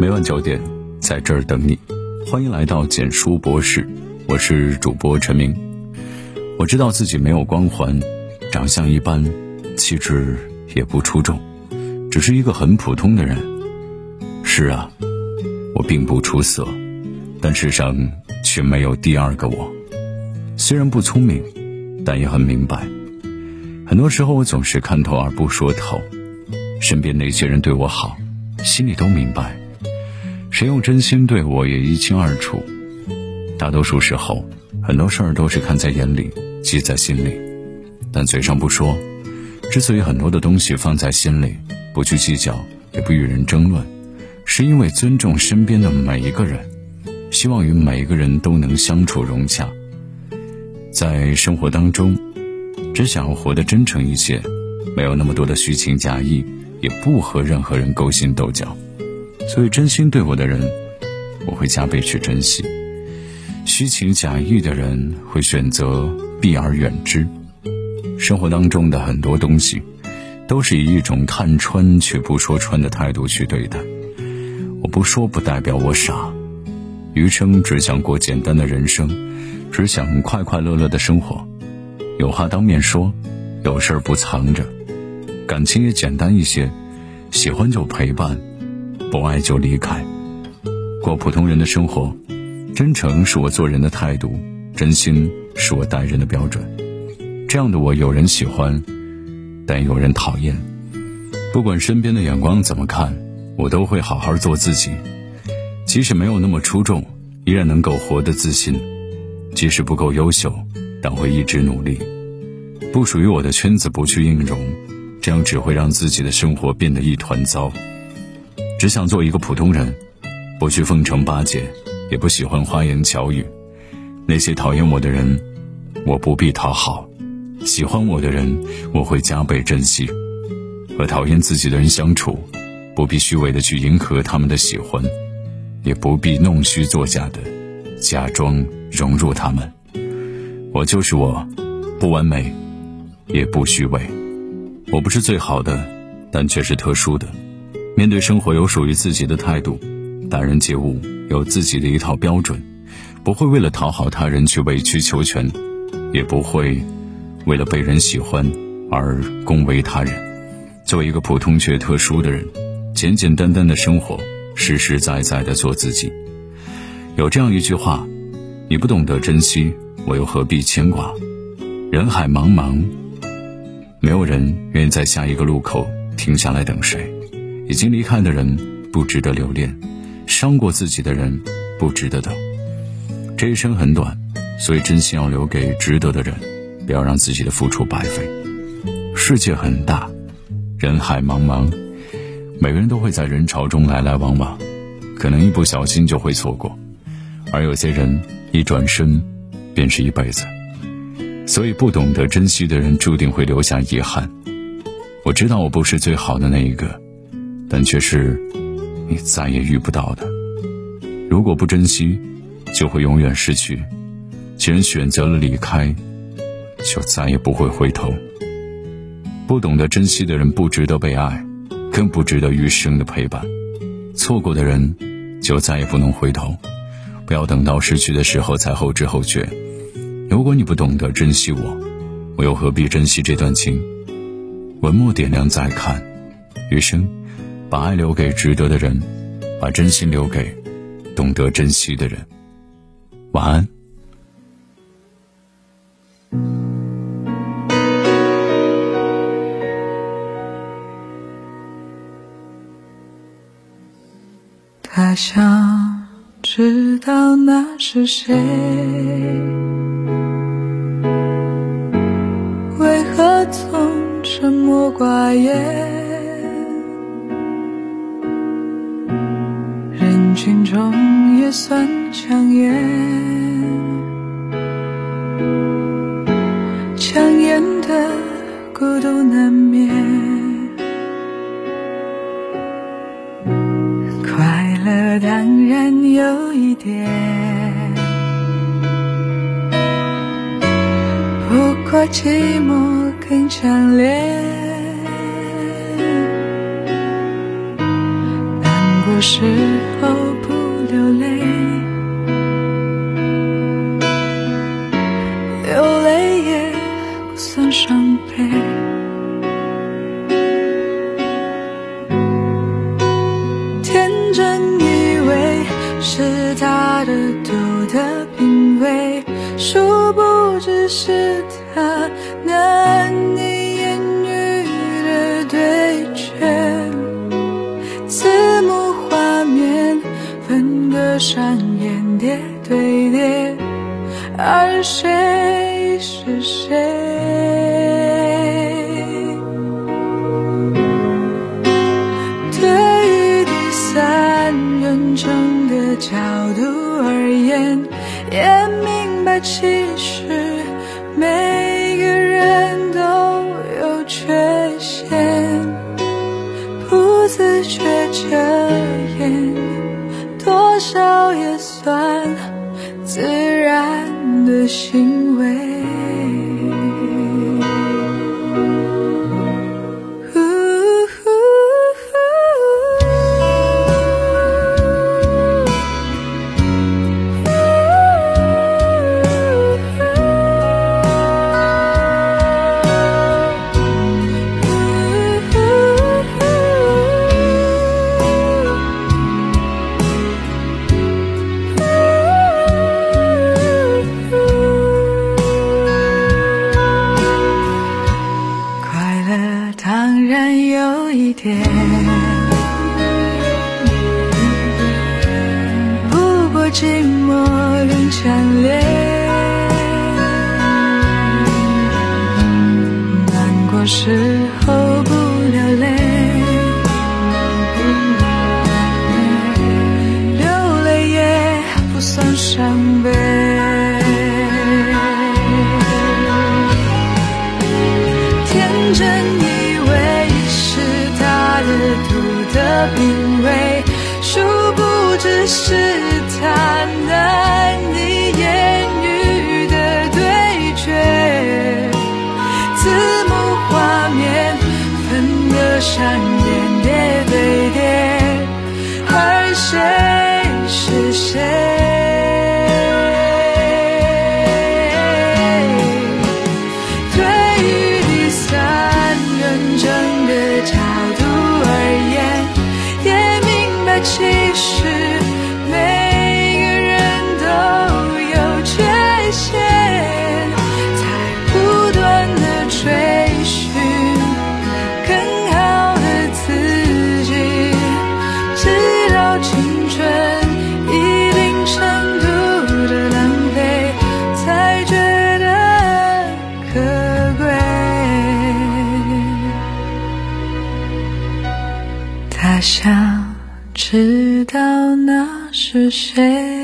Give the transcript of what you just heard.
每晚九点，在这儿等你。欢迎来到简书博士，我是主播陈明。我知道自己没有光环，长相一般，气质也不出众，只是一个很普通的人。是啊，我并不出色，但世上却没有第二个我。虽然不聪明，但也很明白。很多时候，我总是看透而不说透。身边那些人对我好，心里都明白。谁用真心对我也一清二楚。大多数时候，很多事儿都是看在眼里，记在心里，但嘴上不说。之所以很多的东西放在心里，不去计较，也不与人争论，是因为尊重身边的每一个人，希望与每一个人都能相处融洽。在生活当中，只想要活得真诚一些，没有那么多的虚情假意，也不和任何人勾心斗角。所以，真心对我的人，我会加倍去珍惜；虚情假意的人，会选择避而远之。生活当中的很多东西，都是以一种看穿却不说穿的态度去对待。我不说，不代表我傻。余生只想过简单的人生，只想快快乐乐的生活。有话当面说，有事儿不藏着，感情也简单一些，喜欢就陪伴。不爱就离开，过普通人的生活，真诚是我做人的态度，真心是我待人的标准。这样的我，有人喜欢，但有人讨厌。不管身边的眼光怎么看，我都会好好做自己。即使没有那么出众，依然能够活得自信；即使不够优秀，但会一直努力。不属于我的圈子不去应融，这样只会让自己的生活变得一团糟。只想做一个普通人，不去奉承巴结，也不喜欢花言巧语。那些讨厌我的人，我不必讨好；喜欢我的人，我会加倍珍惜。和讨厌自己的人相处，不必虚伪的去迎合他们的喜欢，也不必弄虚作假的假装融入他们。我就是我，不完美，也不虚伪。我不是最好的，但却是特殊的。面对生活有属于自己的态度，待人接物有自己的一套标准，不会为了讨好他人去委曲求全，也不会为了被人喜欢而恭维他人。作为一个普通却特殊的人，简简单单的生活，实实在在的做自己。有这样一句话：你不懂得珍惜，我又何必牵挂？人海茫茫，没有人愿意在下一个路口停下来等谁。已经离开的人不值得留恋，伤过自己的人不值得等。这一生很短，所以真心要留给值得的人，不要让自己的付出白费。世界很大，人海茫茫，每个人都会在人潮中来来往往，可能一不小心就会错过。而有些人一转身，便是一辈子。所以不懂得珍惜的人，注定会留下遗憾。我知道我不是最好的那一个。但却是你再也遇不到的。如果不珍惜，就会永远失去；既然选择了离开，就再也不会回头。不懂得珍惜的人不值得被爱，更不值得余生的陪伴。错过的人，就再也不能回头。不要等到失去的时候才后知后觉。如果你不懂得珍惜我，我又何必珍惜这段情？文末点亮再看，余生。把爱留给值得的人，把真心留给懂得珍惜的人。晚安。他想知道那是谁，为何总沉默寡言？中也算抢眼，抢眼的孤独难免。快乐当然有一点，不过寂寞更强烈。难过时伤悲。天真以为是他的独特品味，殊不知是他难以言喻的对决。字幕画面分割上演叠对叠，而谁是谁？明一点，不过寂寞更强烈。难过时为，殊不知是他难以言语的对决。字幕画面分割上演叠对，而谁是谁？是谁。